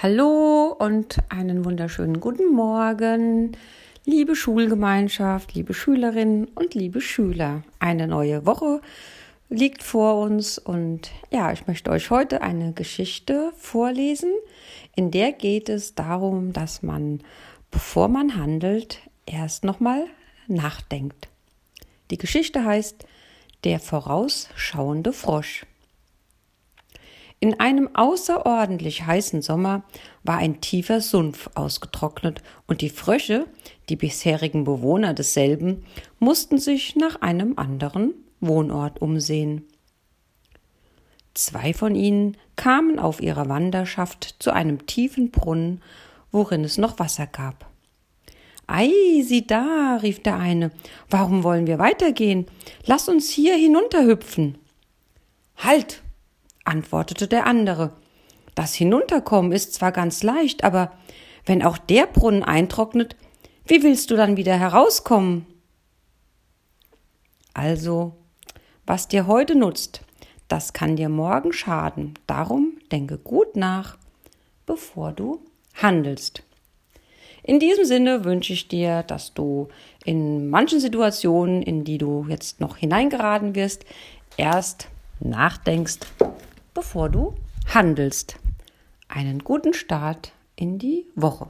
Hallo und einen wunderschönen guten Morgen, liebe Schulgemeinschaft, liebe Schülerinnen und liebe Schüler. Eine neue Woche liegt vor uns und ja, ich möchte euch heute eine Geschichte vorlesen, in der geht es darum, dass man, bevor man handelt, erst nochmal nachdenkt. Die Geschichte heißt Der vorausschauende Frosch. In einem außerordentlich heißen Sommer war ein tiefer Sumpf ausgetrocknet, und die Frösche, die bisherigen Bewohner desselben, mussten sich nach einem anderen Wohnort umsehen. Zwei von ihnen kamen auf ihrer Wanderschaft zu einem tiefen Brunnen, worin es noch Wasser gab. Ei, sieh da, rief der eine, warum wollen wir weitergehen? Lass uns hier hinunterhüpfen. Halt, antwortete der andere. Das Hinunterkommen ist zwar ganz leicht, aber wenn auch der Brunnen eintrocknet, wie willst du dann wieder herauskommen? Also, was dir heute nutzt, das kann dir morgen schaden. Darum denke gut nach, bevor du handelst. In diesem Sinne wünsche ich dir, dass du in manchen Situationen, in die du jetzt noch hineingeraten wirst, erst nachdenkst, bevor du handelst. Einen guten Start in die Woche.